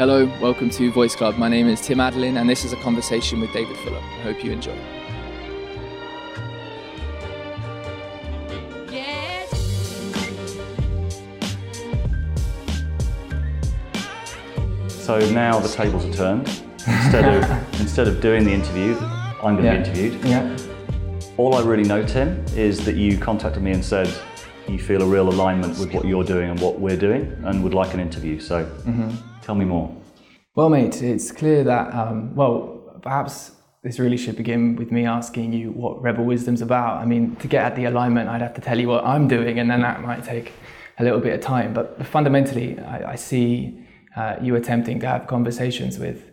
Hello, welcome to Voicecraft. My name is Tim Adalin, and this is a conversation with David Fuller. I hope you enjoy. So now the tables are turned. Instead of instead of doing the interview, I'm going to Yeah. be interviewed. Yeah. All I really know, Tim, is that you contacted me and said you feel a real alignment with what you're doing and what we're doing, and would like an interview. So mm-hmm. tell me more. Well, mate, it's clear that, um, well, perhaps this really should begin with me asking you what Rebel Wisdom's about. I mean, to get at the alignment, I'd have to tell you what I'm doing, and then that might take a little bit of time. But fundamentally, I, I see uh, you attempting to have conversations with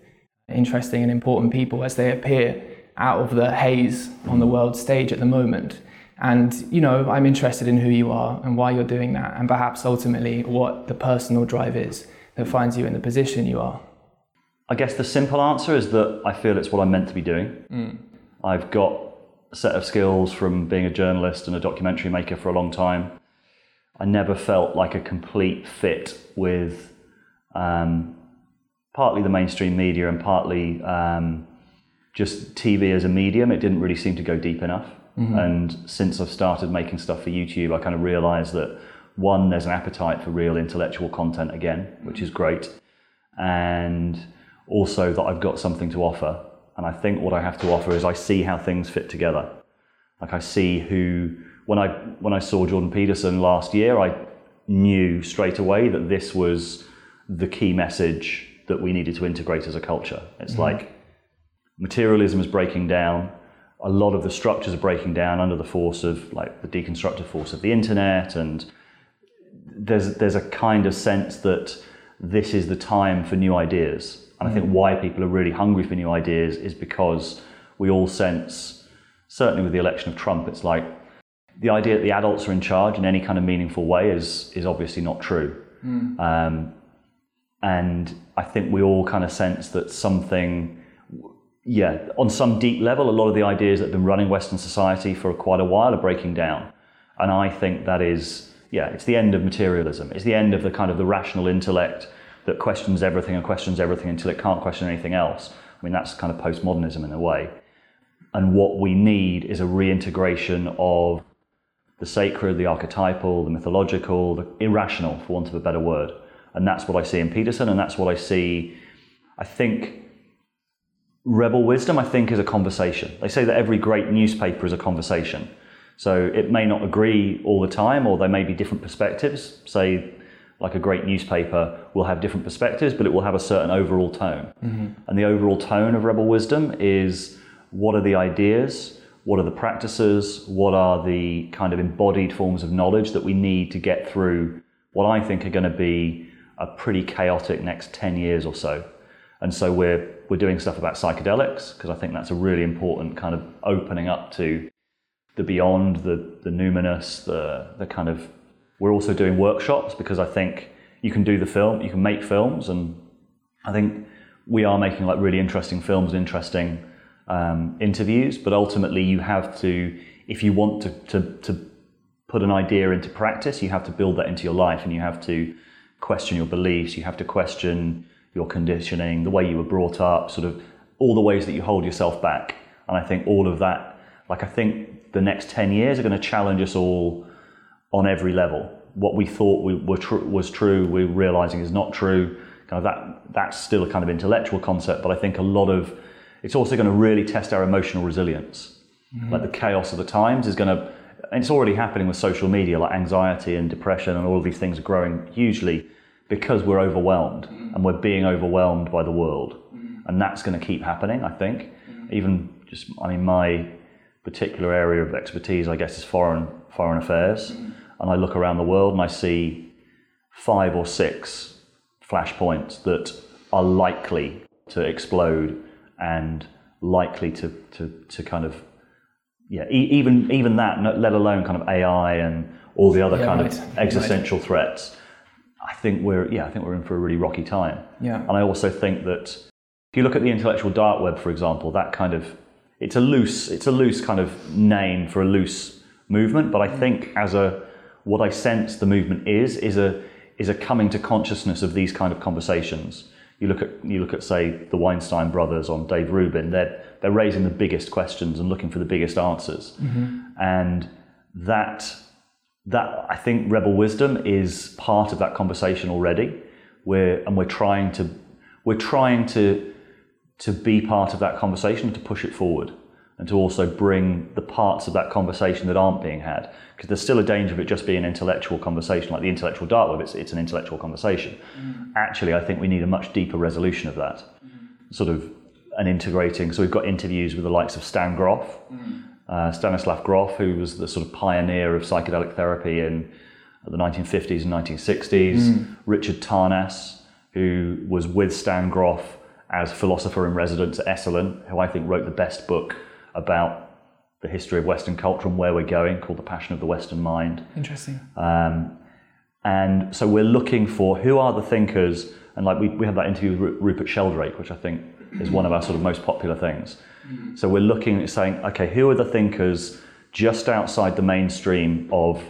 interesting and important people as they appear out of the haze on the world stage at the moment. And, you know, I'm interested in who you are and why you're doing that, and perhaps ultimately what the personal drive is that finds you in the position you are. I guess the simple answer is that I feel it's what I'm meant to be doing. I've got a set of skills from being a journalist and a documentary maker for a long time. I never felt like a complete fit with um, partly the mainstream media and partly um, just TV as a medium. It didn't really seem to go deep enough. And since I've started making stuff for YouTube, I kind of realized that one, there's an appetite for real intellectual content again, which is great and also that I've got something to offer. And I think what I have to offer is I see how things fit together. Like I see who when I when I saw Jordan Peterson last year, I knew straight away that this was the key message that we needed to integrate as a culture. It's mm-hmm. like materialism is breaking down. A lot of the structures are breaking down under the force of like the deconstructive force of the internet and there's there's a kind of sense that this is the time for new ideas. And I think why people are really hungry for new ideas is because we all sense, certainly with the election of Trump, it's like the idea that the adults are in charge in any kind of meaningful way is is obviously not true. Um, and I think we all kind of sense that something, yeah, on some deep level, a lot of the ideas that have been running Western society for quite a while are breaking down. And I think that is, yeah, it's the end of materialism. It's the end of the kind of the rational intellect that questions everything and questions everything until it can't question anything else. I mean, that's kind of postmodernism in a way. And what we need is a reintegration of the sacred, the archetypal, the mythological, the irrational, for want of a better word. And that's what I see in Peterson, and that's what I see, I think, Rebel Wisdom, I think, is a conversation. They say that every great newspaper is a conversation. So it may not agree all the time, or there may be different perspectives. Say, like a great newspaper will have different perspectives, but it will have a certain overall tone. Mm-hmm. And the overall tone of Rebel Wisdom is what are the ideas, what are the practices, what are the kind of embodied forms of knowledge that we need to get through what I think are going to be a pretty chaotic next 10 years or so. And so we're, we're doing stuff about psychedelics because I think that's a really important kind of opening up to the beyond, the, the numinous, the, the kind of. We're also doing workshops because I think you can do the film, you can make films, and I think we are making like really interesting films, interesting um, interviews. But ultimately, you have to, if you want to, to, to put an idea into practice, you have to build that into your life, and you have to question your beliefs, you have to question your conditioning, the way you were brought up, sort of all the ways that you hold yourself back. And I think all of that, like I think the next 10 years are going to challenge us all on every level. What we thought we were tr- was true, we're realizing is not true. Kind of that that's still a kind of intellectual concept, but I think a lot of it's also going to really test our emotional resilience. Mm-hmm. Like the chaos of the times is going to, and it's already happening with social media, like anxiety and depression and all of these things are growing hugely because we're overwhelmed mm-hmm. and we're being overwhelmed by the world. Mm-hmm. And that's going to keep happening, I think. Even just, I mean, my particular area of expertise, I guess, is foreign foreign affairs. And I look around the world and I see five or six flashpoints that are likely to explode and likely to, to, to kind of yeah e- even even that let alone kind of AI and all the other Yeah, kind right. of existential threats I think we're yeah I think we're in for a really rocky time Yeah. and I also think that if you look at the intellectual dark web for example that kind of it's a loose it's a loose kind of name for a loose movement but I mm. think as a what I sense the movement is is a is a coming to consciousness of these kind of conversations You look at you look at say the Weinstein brothers on Dave Rubin. They're they're raising the biggest questions and looking for the biggest answers, mm-hmm. and that that I think rebel wisdom is part of that conversation already. We're and we're trying to we're trying to to be part of that conversation to push it forward and to also bring the parts of that conversation that aren't being had. Because there's still a danger of it just being an intellectual conversation like the intellectual dark web it's, it's an intellectual conversation. Mm. Actually i think we need a much deeper resolution of that. Mm. Sort of an integrating so we've got interviews with the likes of stan grof mm. uh, stanislav grof who was the sort of pioneer of psychedelic therapy in the 1950s and 1960s richard tarnas who was with stan grof as philosopher in residence at Esalen, who I think wrote the best book about the history of Western culture and where we're going, called The Passion of the Western Mind. Interesting. Um, and so we're looking for who are the thinkers, and like we, we had that interview with Ru- Rupert Sheldrake, which I think is one of our sort of most popular things. So we're looking at saying, okay, who are the thinkers just outside the mainstream of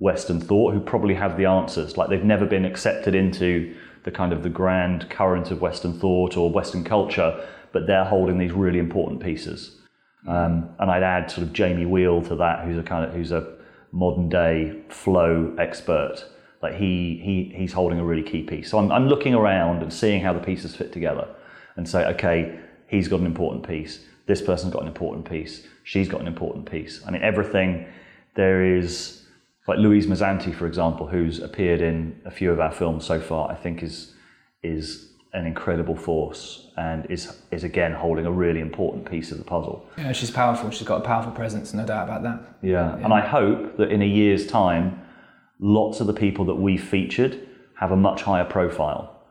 Western thought who probably have the answers? Like they've never been accepted into the kind of the grand current of Western thought or Western culture, but they're holding these really important pieces. Um, and I'd add sort of Jamie Wheal to that, who's a kind of who's a modern day flow expert. Like he he he's holding a really key piece. So I'm I'm looking around and seeing how the pieces fit together, and say, okay, he's got an important piece. This person's got an important piece. She's got an important piece. I mean, everything. There is like Louise Mazanti, for example, who's appeared in a few of our films so far. I think is is an incredible force and is is again holding a really important piece of the puzzle. Yeah, she's powerful. She's got a powerful presence, no doubt about that. Yeah. And I hope that in a year's time, lots of the people that we featured have a much higher profile.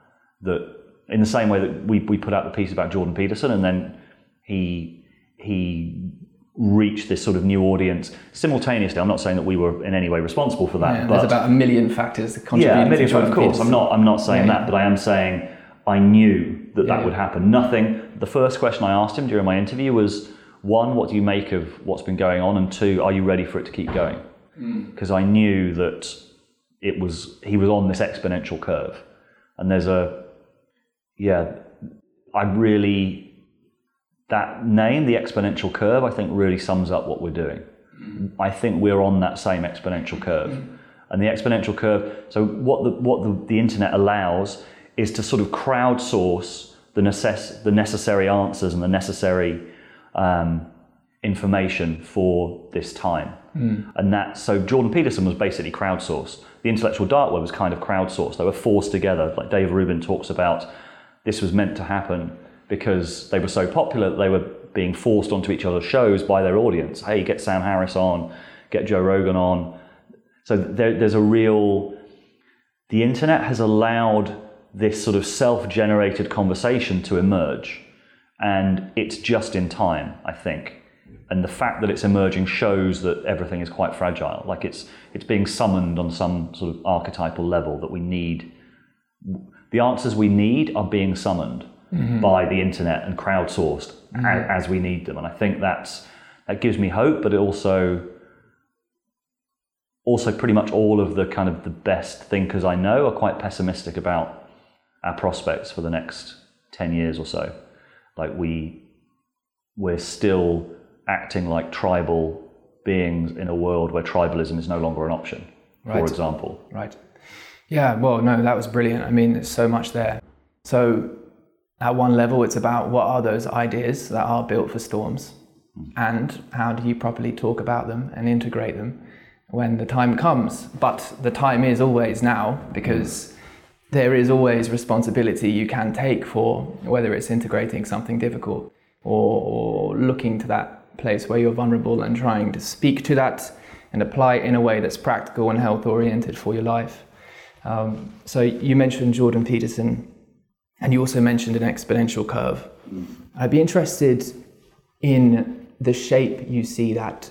That in the same way that we, we put out the piece about Jordan Peterson and then he he reached this sort of new audience simultaneously. I'm not saying that we were in any way responsible for that. Yeah, but there's about a million factors that contribute. yeah, a million, of course. Peterson. I'm not. I'm not saying Yeah, that, yeah. but I am saying I knew that that would happen. Nothing. The first question I asked him during my interview was one, what do you make of what's been going on, and two, are you ready for it to keep going? Hmm. Because I knew that it was he was on this exponential curve, and there's a yeah, I really that name, the exponential curve, I think really sums up what we're doing. I think we're on that same exponential curve. And the exponential curve, so what the, what the, the internet allows is to sort of crowdsource the, necess- the necessary answers and the necessary um, information for this time. And that, so Jordan Peterson was basically crowdsourced. The intellectual dark web was kind of crowdsourced. They were forced together. Like Dave Rubin talks about, this was meant to happen because they were so popular that they were being forced onto each other's shows by their audience. Hey, get Sam Harris on, get Joe Rogan on. So there, there's a real, the internet has allowed this sort of self generated conversation to emerge. And it's just in time, I think. And the fact that it's emerging shows that everything is quite fragile. Like it's, it's being summoned on some sort of archetypal level that we need. The answers we need are being summoned mm-hmm. by the internet and crowdsourced mm-hmm. a- as, we need them. And I think that's, that gives me hope, but it also also pretty much all of the kind of the best thinkers I know are quite pessimistic about our prospects for the next 10 years or so. Like we we're still acting like tribal beings in a world where tribalism is no longer an option, right. for example. Right. Yeah, well, no, that was brilliant. I mean, there's so much there. So, at one level, it's about what are those ideas that are built for storms hmm. and how do you properly talk about them and integrate them when the time comes. But the time is always now because there is always responsibility you can take for whether it's integrating something difficult or, or looking to that place where you're vulnerable and trying to speak to that and apply it in a way that's practical and health oriented for your life. Um, so you mentioned Jordan Peterson, and you also mentioned an exponential curve. I'd be interested in the shape you see that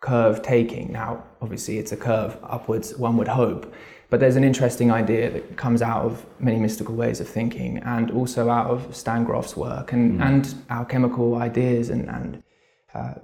curve taking. Now, obviously, it's a curve upwards, one would hope, but there's an interesting idea that comes out of many mystical ways of thinking and also out of Stan Grof's work and, and alchemical ideas and, and uh,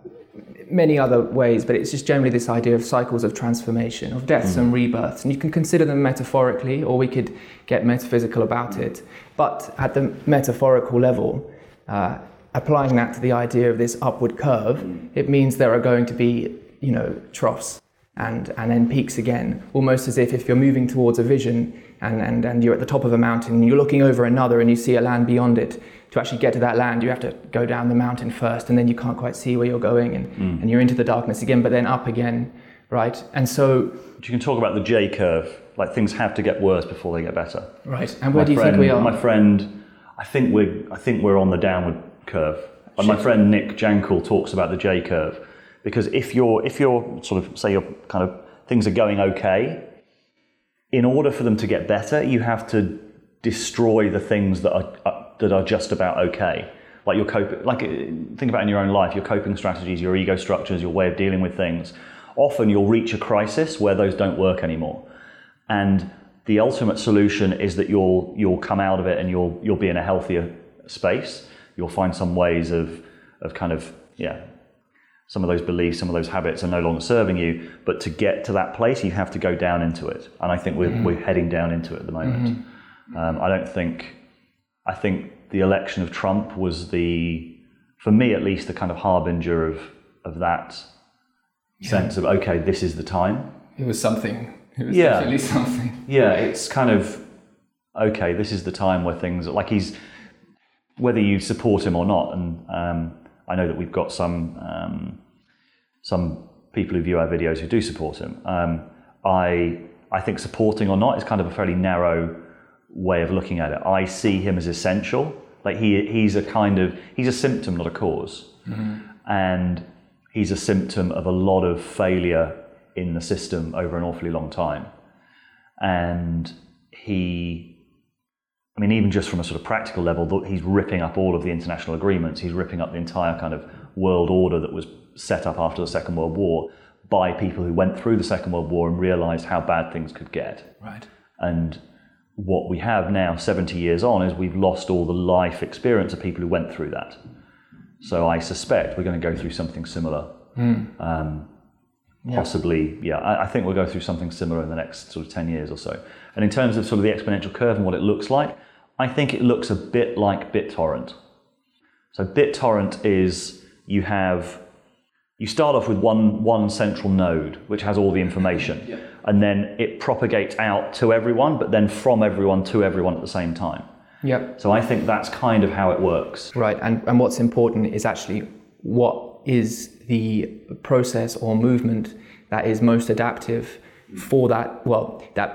many other ways, but it's just generally this idea of cycles of transformation, of deaths and rebirths. And you can consider them metaphorically, or we could get metaphysical about it. But at the metaphorical level, uh, applying that to the idea of this upward curve, it means there are going to be, you know, troughs and, and then peaks again, almost as if if you're moving towards a vision and, and, and you're at the top of a mountain and you're looking over another and you see a land beyond it, to actually get to that land, you have to go down the mountain first and then you can't quite see where you're going and, mm. and you're into the darkness again, but then up again, right? And so. You can talk about the J curve, like things have to get worse before they get better. Right. And where my do you friend, think we are? My friend, I think we're, I think we're on the downward curve. And my friend Nick Jankel talks about the J curve because if you're if you're sort of say you're kind of things are going okay, in order for them to get better, you have to destroy the things that are, are that are just about okay. Like your coping, like think about in your own life, your coping strategies, your ego structures, your way of dealing with things. Often you'll reach a crisis where those don't work anymore, and the ultimate solution is that you'll you'll come out of it and you'll you'll be in a healthier space. You'll find some ways of of kind of yeah some of those beliefs, some of those habits are no longer serving you. But to get to that place, you have to go down into it. And I think we're, mm-hmm. we're heading down into it at the moment. Mm-hmm. Um, I don't think, I think the election of Trump was the, for me at least, the kind of harbinger of, of that yeah. sense of, okay, this is the time. It was something. It was yeah. definitely something. Yeah, it's kind of, okay, this is the time where things, like he's, whether you support him or not, and um, I know that we've got some um, some people who view our videos who do support him. Um, I I think supporting or not is kind of a fairly narrow way of looking at it. I see him as essential. Like he he's a kind of he's a symptom, not a because mm-hmm. and he's a symptom of a lot of failure in the system over an awfully long time. And he, I mean, even just from a sort of practical level, he's ripping up all of the international agreements. He's ripping up the entire kind of world order that was set up after the Second World War by people who went through the Second World War and realized how bad things could get. Right. And what we have now, 70 years on, is we've lost all the life experience of people who went through that. So I suspect we're going to go through something similar. Mm. Um, yeah. Possibly, yeah. I, I, think we'll go through something similar in the next sort of 10 years or so. And in terms of sort of the exponential curve and what it looks like, I think it looks a bit like BitTorrent. So BitTorrent is you have you start off with one, one central node, which has all the information. Yeah. And then it propagates out to everyone, but then from everyone to everyone at the same time. Yep. So I think that's kind of how it works. Right. And, and what's important is actually what is the process or movement that is most adaptive for that, well, that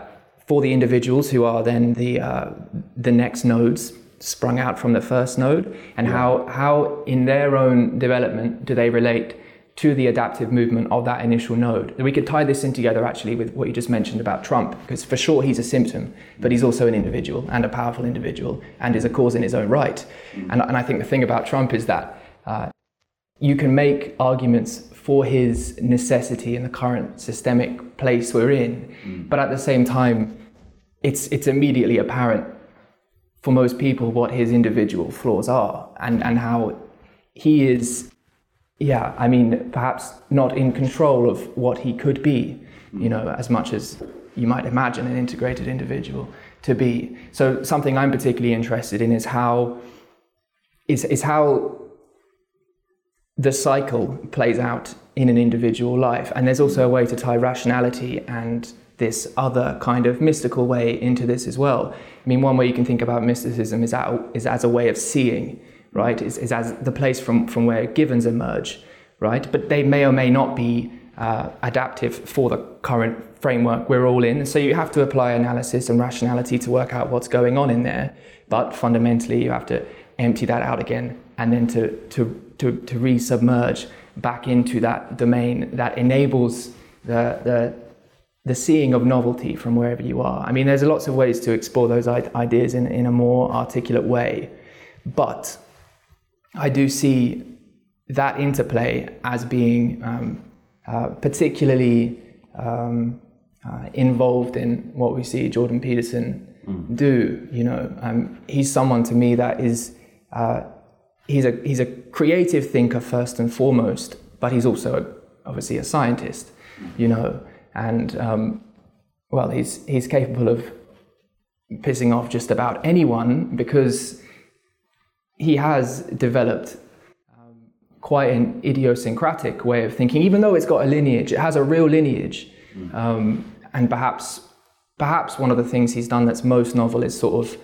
for the individuals who are then the, uh, the next nodes sprung out from the first node and yeah. how, how in their own development do they relate to the adaptive movement of that initial node. We could tie this in together actually with what you just mentioned about Trump, because for sure he's a symptom, but he's also an individual and a powerful individual and is a cause in his own right. And, and I think the thing about Trump is that uh, you can make arguments for his necessity in the current systemic place we're in, mm. but at the same time, it's, it's immediately apparent for most people what his individual flaws are and, and how he is yeah, I mean, perhaps not in control of what he could be, you know, as much as you might imagine an integrated individual to be. So something I'm particularly interested in is how is, is how the cycle plays out in an individual life. And there's also a way to tie rationality and this other kind of mystical way into this as well. I mean, one way you can think about mysticism is, as, is as a way of seeing right, is, is as the place from, from where givens emerge, right? But they may or may not be uh, adaptive for the current framework we're all in. So you have to apply analysis and rationality to work out what's going on in there. But fundamentally, you have to empty that out again and then to, to, to, to resubmerge back into that domain that enables the, the, the seeing of novelty from wherever you are. I mean, there's lots of ways to explore those ideas in, in a more articulate way. But I do see that interplay as being um, uh, particularly um, uh, involved in what we see Jordan Peterson mm. do. You know, um, he's someone to me that is uh, he's a he's a creative thinker first and foremost, but he's also obviously a scientist, you know, and um, well, he's he's capable of pissing off just about anyone because he has developed um, quite an idiosyncratic way of thinking, even though it's got a lineage, it has a real lineage. Um, and perhaps, perhaps one of the things he's done that's most novel is sort of,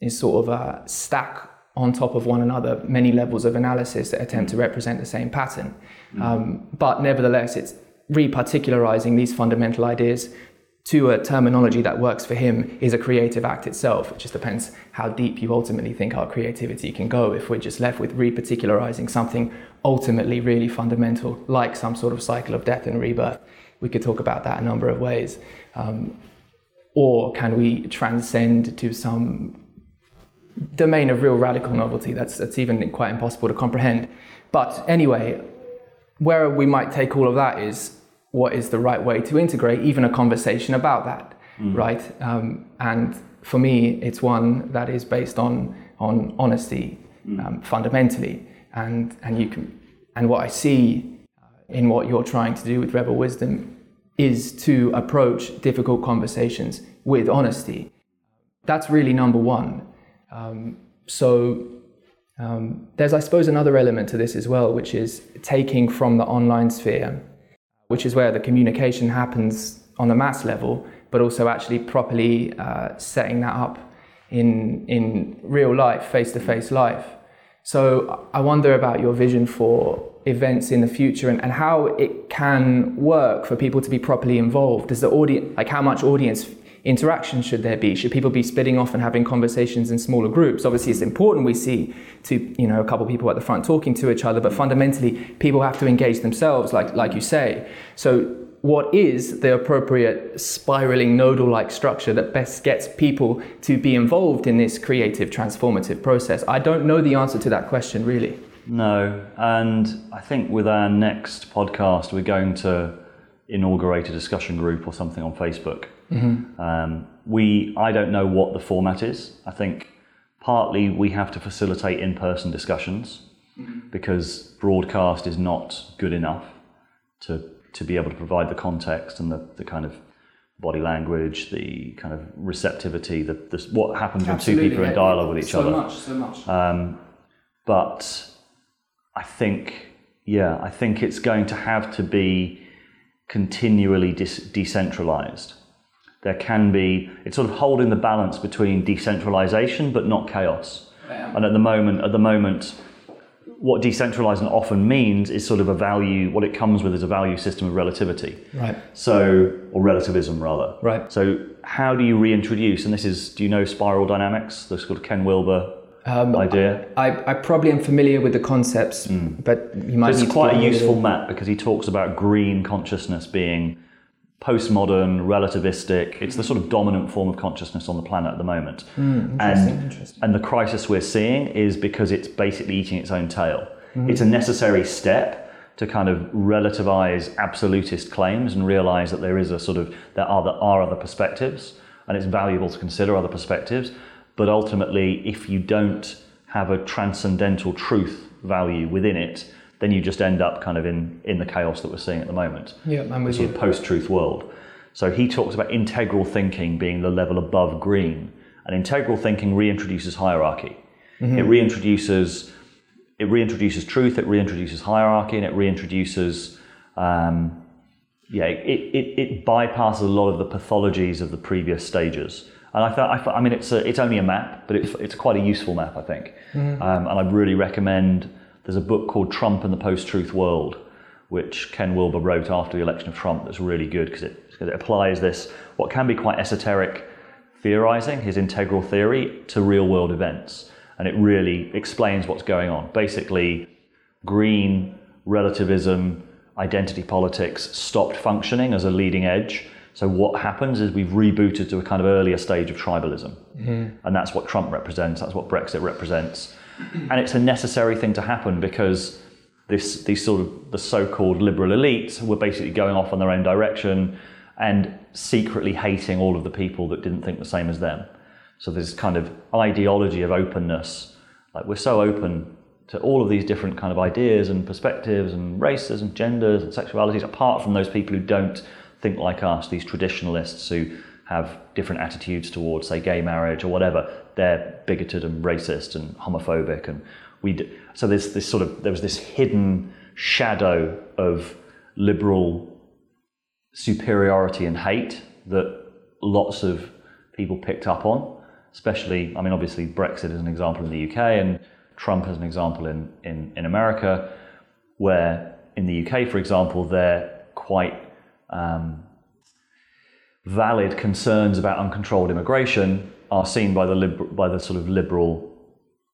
is sort of a stack on top of one another many levels of analysis that attempt to represent the same pattern. Um, but nevertheless, it's reparticularizing these fundamental ideas to a terminology that works for him is a creative act itself. It just depends how deep you ultimately think our creativity can go if we're just left with reparticularizing something ultimately really fundamental, like some sort of cycle of death and rebirth. We could talk about that a number of ways. Um, or can we transcend to some domain of real radical novelty that's, that's even quite impossible to comprehend? But anyway, where we might take all of that is what is the right way to integrate even a conversation about that, mm. right? Um, and for me, it's one that is based on on honesty mm. um, fundamentally, and and you can and what I see uh, in what you're trying to do with Rebel Wisdom is to approach difficult conversations with honesty. That's really number one. Um, so um, there's, I suppose, another element to this as well, which is taking from the online sphere which is where the communication happens on the mass level, but also actually properly uh, setting that up in, in real life, face to face life. So I wonder about your vision for events in the future and, and how it can work for people to be properly involved. Does the audience, like how much audience interaction should there be? Should people be splitting off and having conversations in smaller groups? Obviously, it's important we see to you know a couple of people at the front talking to each other, but fundamentally, people have to engage themselves, like like you say. So. What is the appropriate spiraling nodal like structure that best gets people to be involved in this creative transformative process? I don't know the answer to that question really. No, and I think with our next podcast, we're going to inaugurate a discussion group or something on Facebook Mm-hmm. Um, we, I don't know what the format is. I think partly we have to facilitate in-person discussions mm-hmm. because broadcast is not good enough to to be able to provide the context and the, the kind of body language, the kind of receptivity, the, the what happens Absolutely. when two people are in dialogue with each so other. So much, so much. Um, but I think, yeah, I think it's going to have to be continually dis- decentralized there can be it's sort of holding the balance between decentralization but not chaos. Yeah. And at the moment, at the moment, what decentralizing often means is sort of a value. What it comes with is a value system of relativity. Right. So, or relativism rather. Right. So, how do you reintroduce? And this is, do you know spiral dynamics? The sort of Ken Wilber um, idea. I, I, probably am familiar with the concepts, mm. but you might. So it's quite a useful map because he talks about green consciousness being postmodern, relativistic. It's the sort of dominant form of consciousness on the planet at the moment. Mm, and, and the crisis we're seeing is because it's basically eating its own tail. Mm. It's a necessary step to kind of relativize absolutist claims and realize that there is a sort of there are there are other perspectives and it's valuable to consider other perspectives. But ultimately, if you don't have a transcendental truth value within it, then you just end up kind of in, in the chaos that we're seeing at the moment. Yeah, I'm with you. post-truth world. So he talks about integral thinking being the level above green, and integral thinking reintroduces hierarchy. Mm-hmm. It reintroduces it reintroduces truth, it reintroduces hierarchy, and it reintroduces um, yeah, it, it, it bypasses a lot of the pathologies of the previous stages. And I thought, I, I mean, it's a, it's only a map, but it's, it's quite a useful map, I think. Mm-hmm. Um, and I really recommend there's a book called Trump and the Post Truth World, which Ken Wilber wrote after the election of Trump, that's really good because it, it applies this, what can be quite esoteric theorizing, his integral theory, to real world events. And it really explains what's going on. Basically, green relativism, identity politics stopped functioning as a leading edge. So what happens is we've rebooted to a kind of earlier stage of tribalism. Mm-hmm. And that's what Trump represents, that's what Brexit represents and it's a necessary thing to happen because this these sort of the so-called liberal elites were basically going off in their own direction and secretly hating all of the people that didn't think the same as them. So there's kind of ideology of openness, like we're so open to all of these different kind of ideas and perspectives and races and genders and sexualities, apart from those people who don't think like us, these traditionalists who have different attitudes towards, say, gay marriage or whatever, they're bigoted and racist and homophobic, and we. So there's this sort of there was this hidden shadow of liberal superiority and hate that lots of people picked up on. Especially, I mean, obviously Brexit is an example in the UK, and Trump is an example in, in, in America, where in the UK, for example, they're quite um, valid concerns about uncontrolled immigration are seen by the liber- by the sort of liberal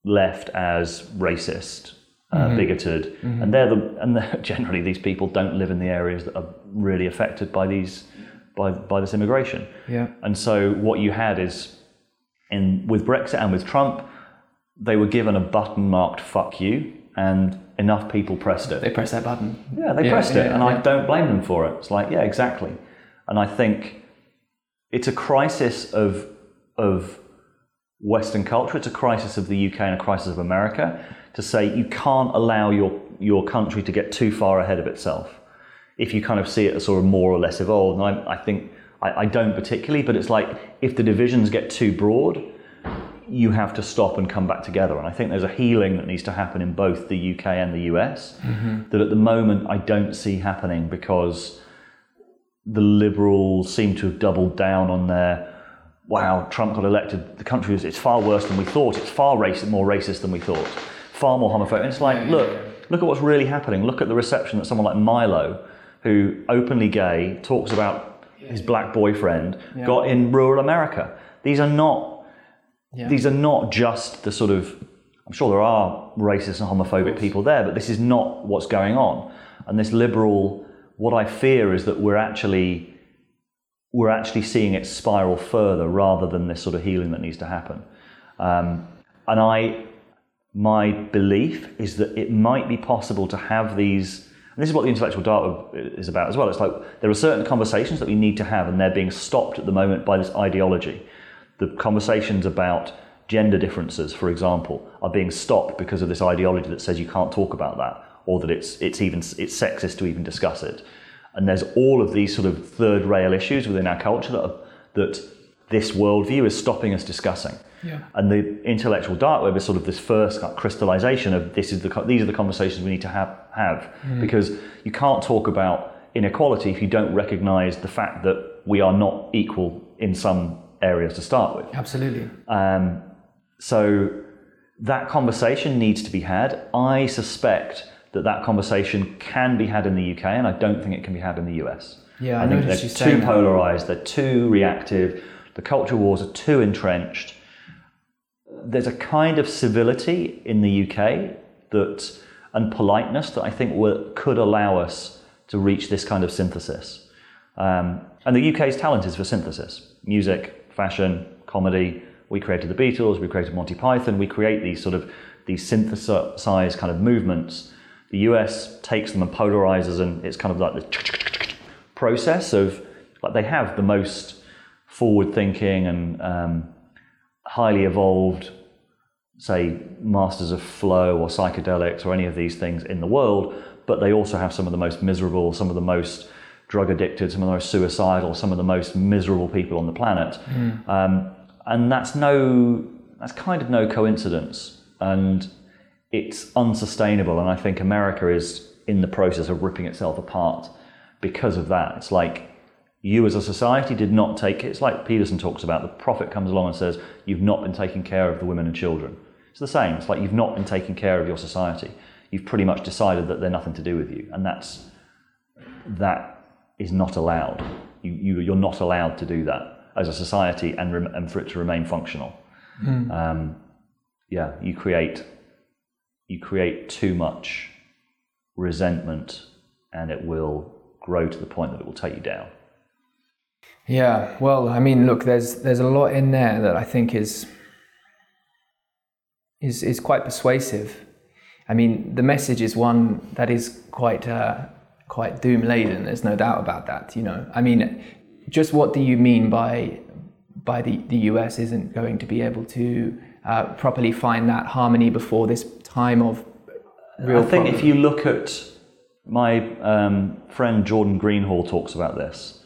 left as racist, uh, mm-hmm. bigoted, mm-hmm. and they're the and they're, generally these people don't live in the areas that are really affected by these by by this immigration. Yeah. And so what you had is in with Brexit and with Trump, they were given a button marked "fuck you," and enough people pressed it. They pressed that button. Yeah, they yeah, pressed yeah, it, and yeah. I don't blame them for it. It's like, yeah, exactly. And I think it's a crisis of of Western culture. It's a crisis of the UK and a crisis of America to say you can't allow your your country to get too far ahead of itself. If you kind of see it as sort of more or less evolved, and I, I think I, I don't particularly, but it's like if the divisions get too broad, you have to stop and come back together. And I think there's a healing that needs to happen in both the UK and the US mm-hmm. that at the moment I don't see happening because the Liberals seem to have doubled down on their wow, Trump got elected, the country is it's far worse than we thought, it's far racist, more racist than we thought, far more homophobic. And it's like, yeah, look, yeah, yeah. look at what's really happening. Look at the reception that someone like Milo, who openly gay, talks about his black boyfriend, got in rural America. These are not yeah. These are not just the sort of, I'm sure there are racist and homophobic people there, but this is not what's going on. And this liberal, what I fear is that we're actually, we're actually seeing it spiral further rather than this sort of healing that needs to happen. Um, and I, my belief is that it might be possible to have these and this is what the intellectual web is about as well. It's like there are certain conversations that we need to have, and they're being stopped at the moment by this ideology the conversations about gender differences, for example, are being stopped because of this ideology that says you can't talk about that, or that it's it's even it's sexist to even discuss it. And there's all of these sort of third rail issues within our culture that are, that this worldview is stopping us discussing. Yeah. And the intellectual dark web is sort of this first crystallization of this is the these are the conversations we need to have have mm. because you can't talk about inequality if you don't recognize the fact that we are not equal in some areas to start with. Absolutely. Um, so that conversation needs to be had. I suspect that that conversation can be had in the UK, and I don't think it can be had in the US. Yeah, I, I think they're too polarized. They're too reactive. The culture wars are too entrenched. There's a kind of civility in the UK that and politeness that I think will, could allow us to reach this kind of synthesis. Um, and the UK's talent is for synthesis, music, fashion, comedy. We created the Beatles, we created Monty Python. We create these sort of these synthesized kind of movements. The US takes them and polarizes, and it's kind of like the process of like they have the most forward-thinking and um, highly evolved, say, masters of flow or psychedelics or any of these things in the world, but they also have some of the most miserable, some of the most drug addicted, some of the most suicidal, some of the most miserable people on the planet. Mm. Um, and that's no, that's kind of no coincidence. And it's unsustainable. And I think America is in the process of ripping itself apart because of that. It's like you as a society did not take it. It's like Peterson talks about the prophet comes along and says, You've not been taking care of the women and children. It's the same. It's like you've not been taking care of your society. You've pretty much decided that they're nothing to do with you. And that's that is not allowed. You, you, you're not allowed to do that as a society and, rem- and for it to remain functional. Mm. Um, yeah, you create you create too much resentment, and it will grow to the point that it will take you down. Yeah, well, I mean, look, there's there's a lot in there that I think is is is quite persuasive. I mean, the message is one that is quite uh, quite doom laden. There's no doubt about that. You know, I mean, just what do you mean by by the the US isn't going to be able to uh, properly find that harmony before this time of real I think problem. if you look at my um, friend Jordan Greenhall talks about this.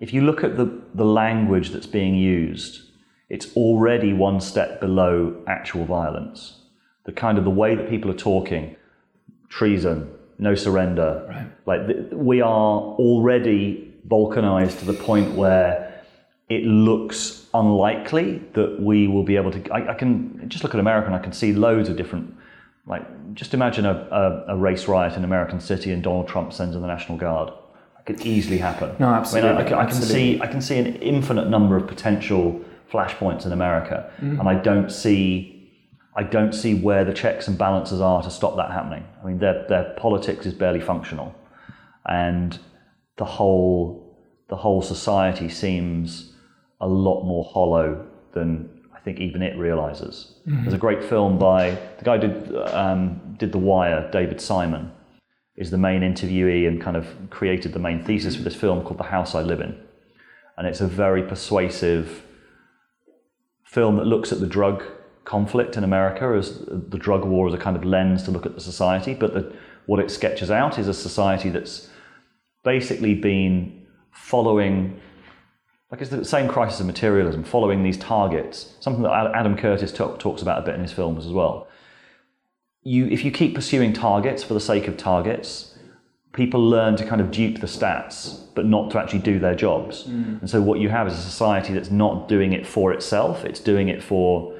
If you look at the, the language that's being used, it's already one step below actual violence. The kind of the way that people are talking, treason, no surrender. Right. Like th- we are already balkanized to the point where it looks unlikely that we will be able to. I, I can just look at America and I can see loads of different. Like, just imagine a, a, a race riot in American City and Donald Trump sends in the National Guard. That could easily happen. No, I, mean, I, absolutely, I can, I can see I can see an infinite number of potential flashpoints in America, mm-hmm. and I don't see I don't see where the checks and balances are to stop that happening. I mean, their their politics is barely functional, and the whole the whole society seems a lot more hollow than I think even it realizes. There's a great film by the guy who did um, did The Wire, David Simon, is the main interviewee and kind of created the main thesis for this film called The House I Live In, and it's a very persuasive film that looks at the drug conflict in America as the drug war as a kind of lens to look at the society. But the, what it sketches out is a society that's basically been following, like it's the same crisis of materialism, following these targets. Something that Adam Curtis talk, talks about a bit in his films as well. You, if you keep pursuing targets for the sake of targets, people learn to kind of dupe the stats, but not to actually do their jobs. Mm. And so what you have is a society that's not doing it for itself; it's doing it for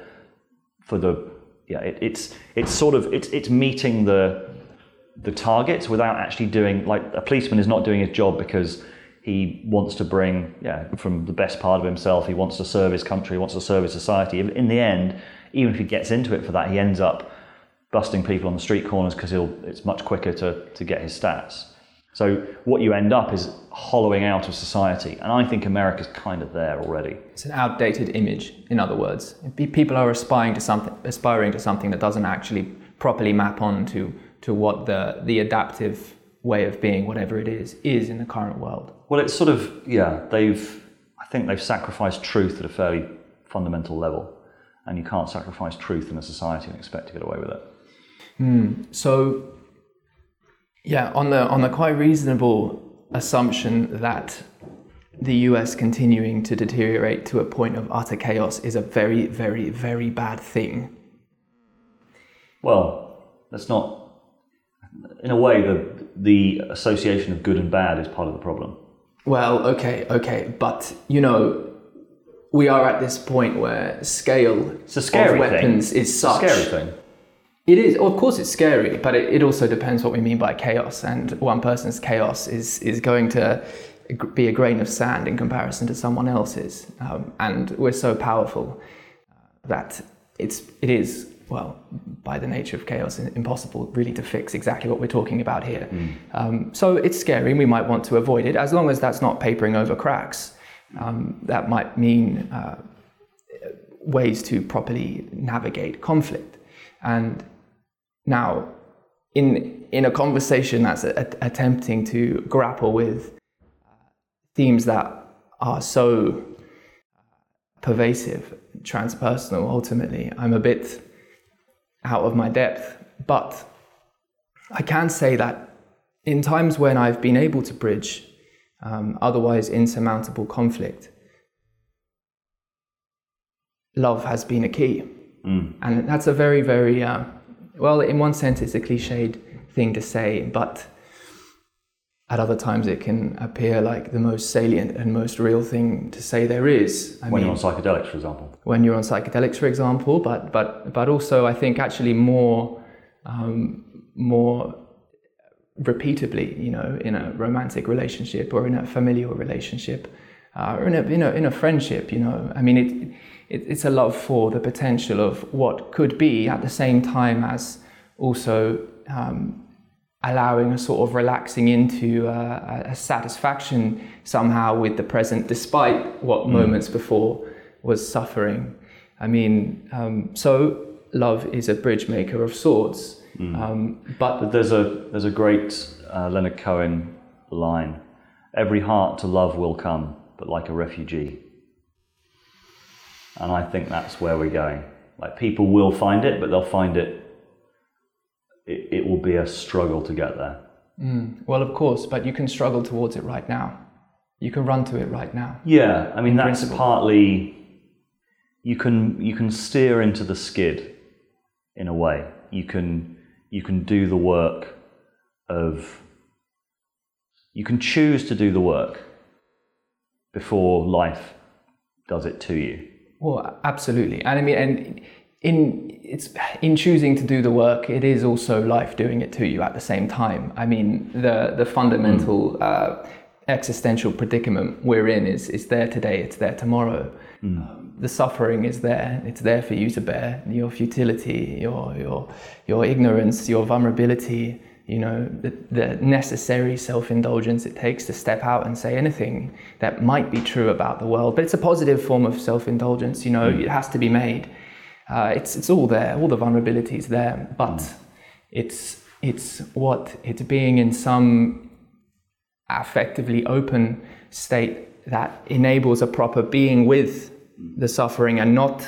for the yeah. It, it's it's sort of it's it's meeting the the targets without actually doing like a policeman is not doing his job because he wants to bring yeah from the best part of himself. He wants to serve his country. He wants to serve his society. In the end, even if he gets into it for that, he ends up busting people on the street corners because it's much quicker to, to get his stats. So what you end up is hollowing out of society, and I think America's kind of there already. It's an outdated image, in other words. Pe- People are aspiring to something, aspiring to something that doesn't actually properly map on to, to what the, the adaptive way of being, whatever it is, is in the current world. Well, it's sort of yeah. They've I think they've sacrificed truth at a fairly fundamental level, and you can't sacrifice truth in a society and expect to get away with it. Hmm, so, yeah, on the on the quite reasonable assumption that the US continuing to deteriorate to a point of utter chaos is a very, very, very bad thing. Well, that's not. In a way, the the association of good and bad is part of the problem. Well, okay, okay, but you know, we are at this point where scale It's a scary of weapons thing. is It's a such. scary thing. It is, of course, it's scary, but it, it also depends what we mean by chaos. And one person's chaos is is going to be a grain of sand in comparison to someone else's. Um, and we're so powerful uh, that it's it is well by the nature of chaos impossible really to fix exactly what we're talking about here. Um, so it's scary. and We might want to avoid it as long as that's not papering over cracks. Um, that might mean uh, ways to properly navigate conflict. And now, in in a conversation that's a, a- attempting to grapple with uh, themes that are so pervasive, transpersonal, ultimately, I'm a bit out of my depth. But I can say that in times when I've been able to bridge um, otherwise insurmountable conflict, love has been a key. And that's a very, very, uh, well, in one sense, it's a cliched thing to say, but at other times it can appear like the most salient and most real thing to say there is. I When mean, you're on psychedelics, for example. when you're on psychedelics, for example, but but but also I think actually more um, more repeatably, you know, in a romantic relationship or in a familial relationship, uh, or in a, in a in a friendship, you know. I mean, it, it it's a love for the potential of what could be at the same time as also um, allowing a sort of relaxing into uh, a satisfaction somehow with the present, despite what moments before was suffering. I mean, um, so love is a bridge maker of sorts. Um, but But there's a there's a great uh, Leonard Cohen line: "Every heart to love will come, but like a refugee." And I think that's where we're going. Like people will find it, but they'll find it it, it will be a struggle to get there. Mm. Well, of course, but you can struggle towards it right now. You can run to it right now. Yeah, I mean that's principle. partly you can you can steer into the skid in a way. You can you can do the work of you can choose to do the work before life does it to you. Well, absolutely, and I mean, and in it's in choosing to do the work, it is also life doing it to you at the same time. I mean, the the fundamental uh, existential predicament we're in is is there today, it's there tomorrow. Um, the suffering is there; it's there for you to bear. Your futility, your your your ignorance, your vulnerability. You know, the, the necessary self indulgence it takes to step out and say anything that might be true about the world. But it's a positive form of self indulgence, you know, it has to be made. Uh, it's, it's all there, all the vulnerabilities there, but it's, it's what it's being in some affectively open state that enables a proper being with the suffering and not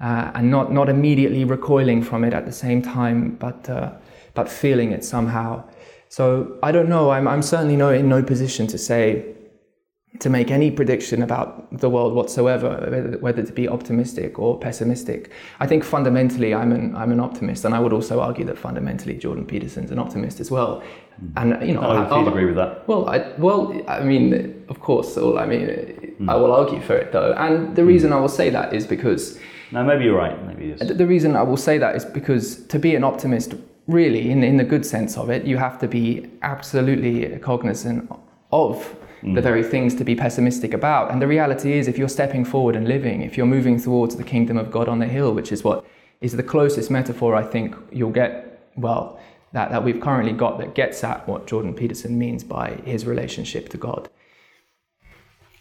uh, and not not immediately recoiling from it at the same time, but uh, but feeling it somehow. So I don't know. I'm I'm certainly no in no position to say to make any prediction about the world whatsoever, whether, whether to be optimistic or pessimistic. I think fundamentally I'm an I'm an optimist, and I would also argue that fundamentally Jordan Peterson's an optimist as well. Hmm. And you know, I would I'll- agree with that. well, I, well, I mean, of course. Well, I mean, hmm. I will argue for it though, and the hmm. reason I will say that is because No, maybe you're right. Maybe the the reason I will say that is because to be an optimist, really, in in the good sense of it, you have to be absolutely cognizant of the very things to be pessimistic about. And the reality is, if you're stepping forward and living, if you're moving towards the kingdom of God on the hill, which is what is the closest metaphor I think you'll get, well, that, that we've currently got that gets at what Jordan Peterson means by his relationship to God.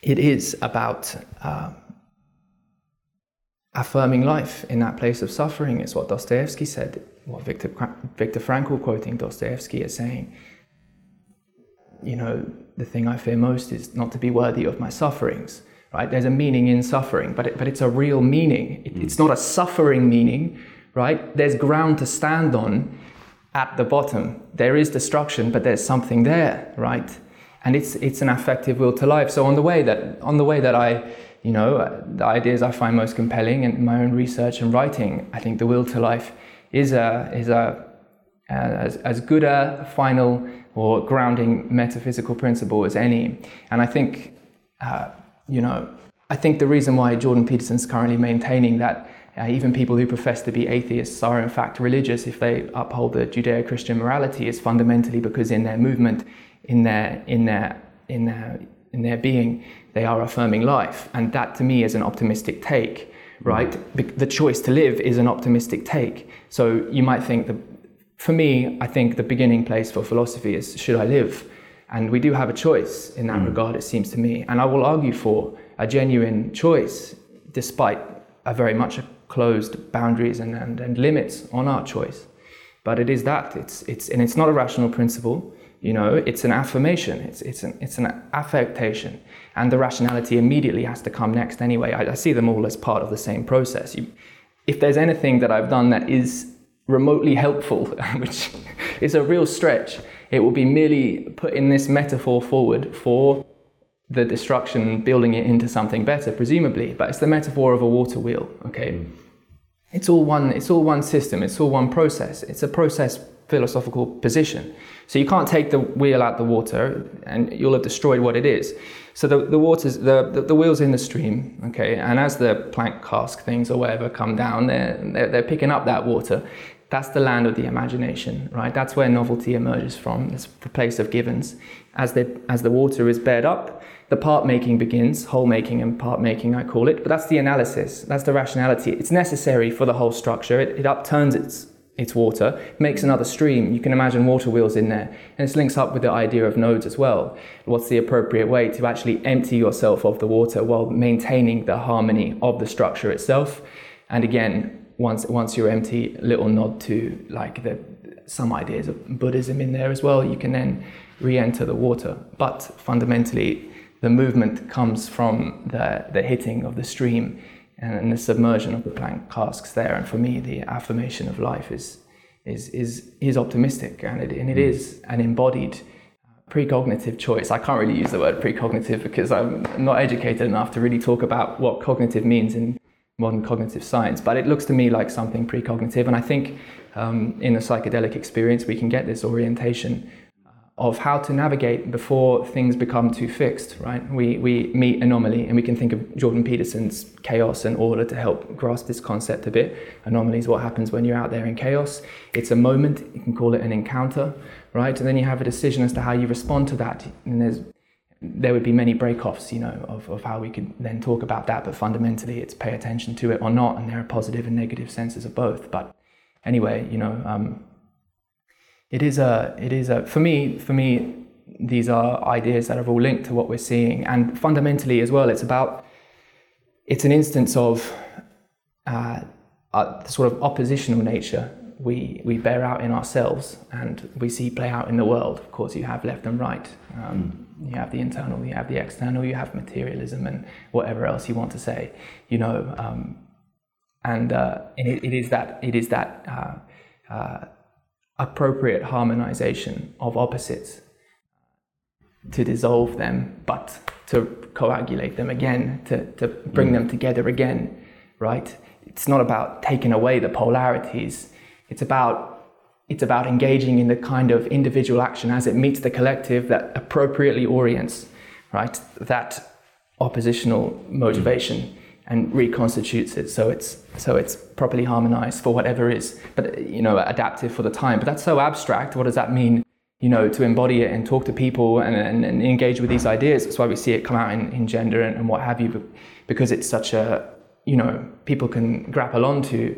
It is about uh, affirming life in that place of suffering. It's what Dostoevsky said, what Viktor, Viktor Frankl quoting Dostoevsky is saying. You know, the thing I fear most is not to be worthy of my sufferings. Right? There's a meaning in suffering, but it, but it's a real meaning. It, It's not a suffering meaning, right? There's ground to stand on at the bottom. There is destruction, but there's something there, right? And it's it's an affective will to life. So on the way that on the way that I, you know, uh, the ideas I find most compelling in my own research and writing, I think the will to life is a is a uh, as, as good a final or grounding metaphysical principle as any. And I think, uh, you know, I think the reason why Jordan Peterson's currently maintaining that uh, even people who profess to be atheists are in fact religious if they uphold the Judeo-Christian morality is fundamentally because in their movement, in their in their in their in their being, they are affirming life, and that to me is an optimistic take, right? Be- The choice to live is an optimistic take. So you might think that for me, I think the beginning place for philosophy is should I live? And we do have a choice in that mm. regard, it seems to me. And I will argue for a genuine choice, despite a very much closed boundaries and, and, and limits on our choice. But it is that. It's, it's, and it's not a rational principle. You know, it's an affirmation. It's, it's, an, it's an affectation. And the rationality immediately has to come next anyway. I, I see them all as part of the same process. You, if there's anything that I've done that is remotely helpful, which is a real stretch, it will be merely putting this metaphor forward for the destruction, building it into something better, presumably. But it's the metaphor of a water wheel, okay? Hmm. It's all one. It's all one system. It's all one process. It's a process philosophical position. So you can't take the wheel out the water, and you'll have destroyed what it is. So the the water's the the, the wheel's in the stream, okay. And as the plank cask things or whatever come down, they're, they're they're picking up that water. That's the land of the imagination, right? That's where novelty emerges from. It's the place of givens. As the as the water is bared up, the part making begins, whole making and part making, I call it. But that's the analysis, that's the rationality. It's necessary for the whole structure. It, it upturns its, its water, makes another stream. You can imagine water wheels in there. And this links up with the idea of nodes as well. What's the appropriate way to actually empty yourself of the water while maintaining the harmony of the structure itself? And again, once, once you're empty, little nod to like the, some ideas of Buddhism in there as well. You can then re-enter the water. But fundamentally, the movement comes from the, the hitting of the stream and the submersion of the plank casks there. And for me, the affirmation of life is, is is is optimistic, and it and it mm. is an embodied uh, precognitive choice. I can't really use the word precognitive because I'm not educated enough to really talk about what cognitive means in modern cognitive science, but it looks to me like something precognitive. And I think um, in a psychedelic experience, we can get this orientation of how to navigate before things become too fixed, right? We, we meet anomaly, and we can think of Jordan Peterson's chaos and order to help grasp this concept a bit. Anomaly is what happens when you're out there in chaos. It's a moment, you can call it an encounter, right? And then you have a decision as to how you respond to that. And there's there would be many break-offs, you know, of, of how we could then talk about that, but fundamentally it's pay attention to it or not, and there are positive and negative senses of both. But anyway, you know, um, it is a it is a for me for me these are ideas that are all linked to what we're seeing and fundamentally as well it's about it's an instance of uh, sort of oppositional nature we we bear out in ourselves and we see play out in the world of course you have left and right um, you have the internal you have the external you have materialism and whatever else you want to say you know um, and, uh, it, it is that it is that uh, uh, appropriate harmonization of opposites to dissolve them, but to coagulate them again, to, to bring mm. them together again, right? It's not about taking away the polarities. It's about it's about engaging in the kind of individual action as it meets the collective that appropriately orients, right? That oppositional motivation. And reconstitutes it so it's so it's properly harmonized for whatever is but you know adaptive for the time but that's so abstract what does that mean you know to embody it and talk to people and, and, and engage with these ideas that's why we see it come out in, in gender and, and what have you because it's such a you know people can grapple onto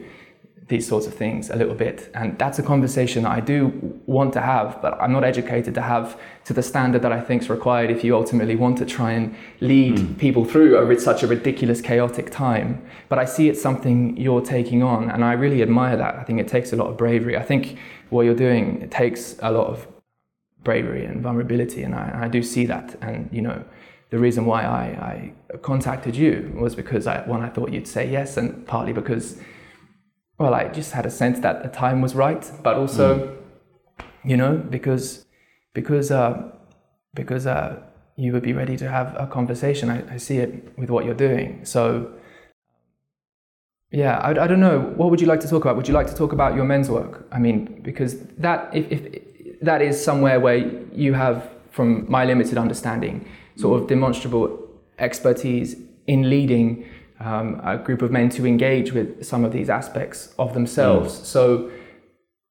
these sorts of things a little bit. And that's a conversation that I do want to have, but I'm not educated to have to the standard that I think is required if you ultimately want to try and lead mm. people through over such a ridiculous, chaotic time. But I see it's something you're taking on, and I really admire that. I think it takes a lot of bravery. I think what you're doing it takes a lot of bravery and vulnerability, and I, I do see that. And you know, the reason why I, I contacted you was because I, one, I thought you'd say yes, and partly because well, I just had a sense that the time was right, but also, mm. you know, because because uh, because uh, you would be ready to have a conversation. I, I, see it with what you're doing. So, yeah, I, I, don't know. What would you like to talk about? Would you like to talk about your men's work? I mean, because that if, if that is somewhere where you have, from my limited understanding, sort of demonstrable expertise in leading um, a group of men to engage with some of these aspects of themselves. Mm. So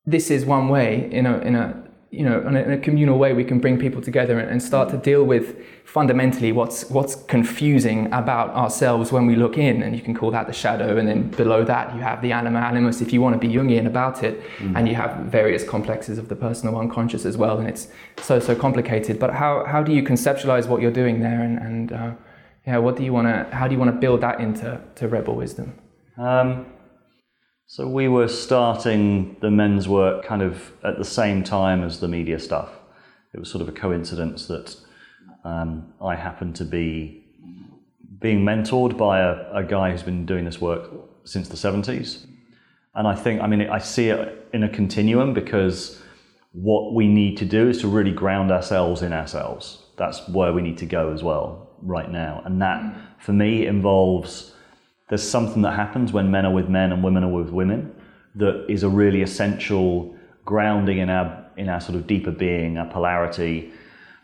this is one way in a in a you know in a, in a communal way we can bring people together and, and, start to deal with fundamentally what's what's confusing about ourselves when we look in and you can call that the shadow and then below that you have the anima animus if you want to be jungian about it mm. and you have various complexes of the personal unconscious as well and it's so so complicated but how how do you conceptualize what you're doing there and and uh, yeah, what do you want to? How do you want to build that into to Rebel Wisdom? Um, so we were starting the men's work kind of at the same time as the media stuff. It was sort of a coincidence that um, I happened to be being mentored by a, a guy who's been doing this work since the 70s. And I think, I mean, I see it in a continuum because what we need to do is to really ground ourselves in ourselves. That's where we need to go as well right now. And that, for me, involves there's something that happens when men are with men and women are with women that is a really essential grounding in our in our sort of deeper being, our polarity,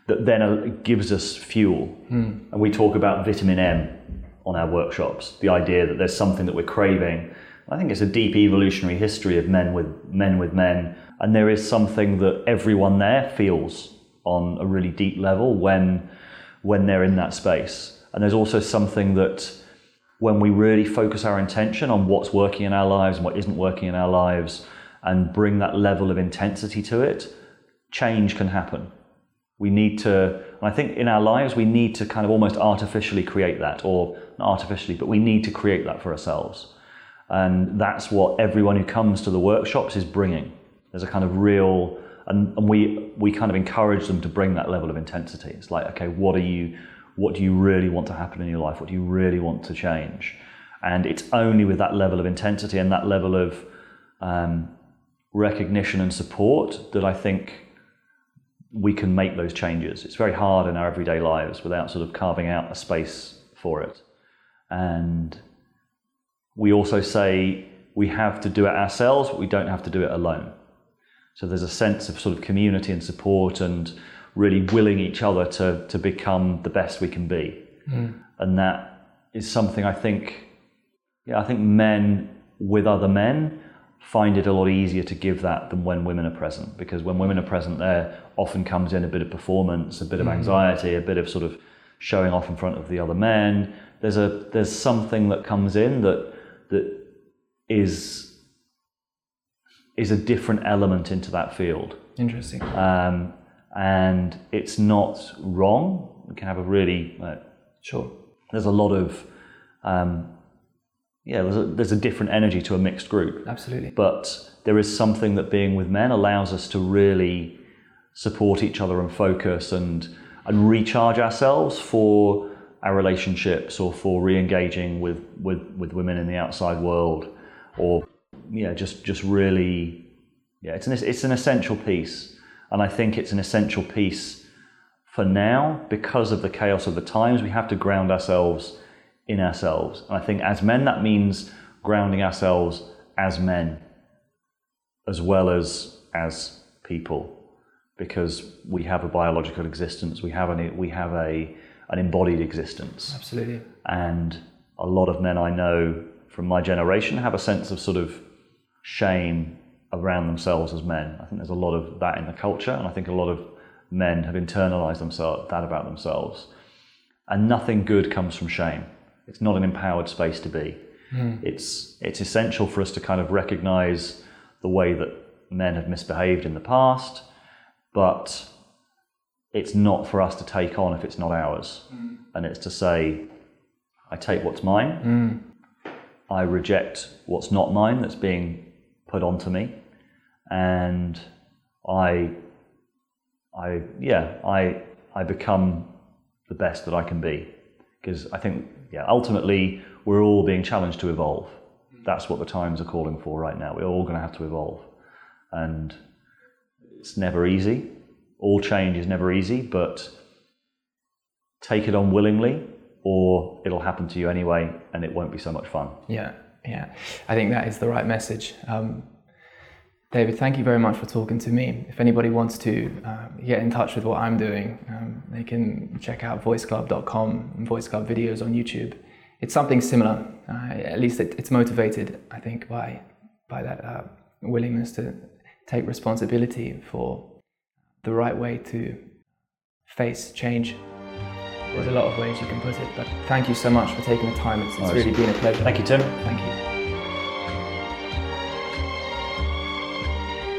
that then gives us fuel. Mm. And we talk about vitamin M on our workshops, the idea that there's something that we're craving. I think it's a deep evolutionary history of men with men with men, and there is something that everyone there feels on a really deep level when when they're in that space. And there's also something that when we really focus our intention on what's working in our lives and what isn't working in our lives and bring that level of intensity to it, change can happen. We need to, and I think in our lives, we need to kind of almost artificially create that, or not artificially, but we need to create that for ourselves. And that's what everyone who comes to the workshops is bringing. There's a kind of real and, and we we kind of encourage them to bring that level of intensity. It's like, okay, what are you, what do you really want to happen in your life? What do you really want to change? And it's only with that level of intensity and that level of um, recognition and support that I think we can make those changes. It's very hard in our everyday lives without sort of carving out a space for it. And we also say we have to do it ourselves, but we don't have to do it alone. So there's a sense of sort of community and support and really willing each other to, to become the best we can be. Mm. And that is something I think, yeah, I think men with other men find it a lot easier to give that than when women are present. Because when women are present, there often comes in a bit of performance, a bit of mm. anxiety, a bit of sort of showing off in front of the other men. There's a there's something that comes in that that is is a different element into that field. Interesting. Um, and it's not wrong. We can have a really uh, sure. There's a lot of um, yeah. There's a, there's a different energy to a mixed group. Absolutely. But there is something that being with men allows us to really support each other and focus and and recharge ourselves for our relationships or for re-engaging with, with, with women in the outside world or yeah just just really yeah it's an it's an essential piece. And I think it's an essential piece for now because of the chaos of the times. We have to ground ourselves in ourselves. And I think as men that means grounding ourselves as men as well as as people because we have a biological existence. We have an we have a an embodied existence. Absolutely. And a lot of men I know from my generation have a sense of sort of shame around themselves as men. I think there's a lot of that in the culture, and I think a lot of men have internalized themselves that about themselves. And nothing good comes from shame. It's not an empowered space to be. Mm. It's it's essential for us to kind of recognize the way that men have misbehaved in the past, but it's not for us to take on if it's not ours. Mm. And it's to say, I take what's mine. Mm I reject what's not mine that's being put onto me, and I, I yeah, I I become the best that I can be because I think yeah, ultimately we're all being challenged to evolve. That's what the times are calling for right now. We're all going to have to evolve, and it's never easy. All change is never easy, but take it on willingly or it'll happen to you anyway and it won't be so much fun. Yeah, yeah. I think that is the right message. Um, David, thank you very much for talking to me. If anybody wants to uh, get in touch with what I'm doing, um, they can check out voicecraft.com and Voicecraft videos on YouTube. It's something similar. Uh, at least it, it's motivated, I think, by by that uh, willingness to take responsibility for the right way to face change there's a lot of ways you can put it, but thank you so much for taking the time. It's, it's really been a pleasure. Thank you, Tim. Thank you.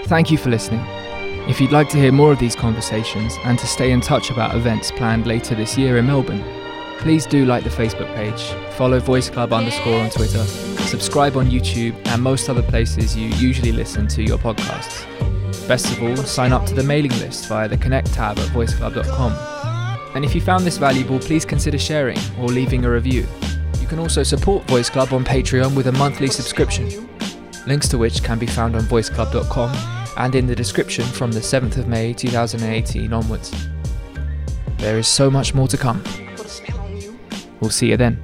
Thank you for listening. If you'd like to hear more of these conversations and to stay in touch about events planned later this year in Melbourne, please do like the Facebook page, follow Voicecraft underscore on Twitter, subscribe on YouTube and most other places you usually listen to your podcasts. Best of all, sign up to the mailing list via the Connect tab at voicecraft.com and if you found this valuable, please consider sharing or leaving a review. You can also support Voicecraft on Patreon with a monthly subscription, links to which can be found on voicecraft.com and in the description from the 7th of May 2018 onwards. There is so much more to come. We'll see you then.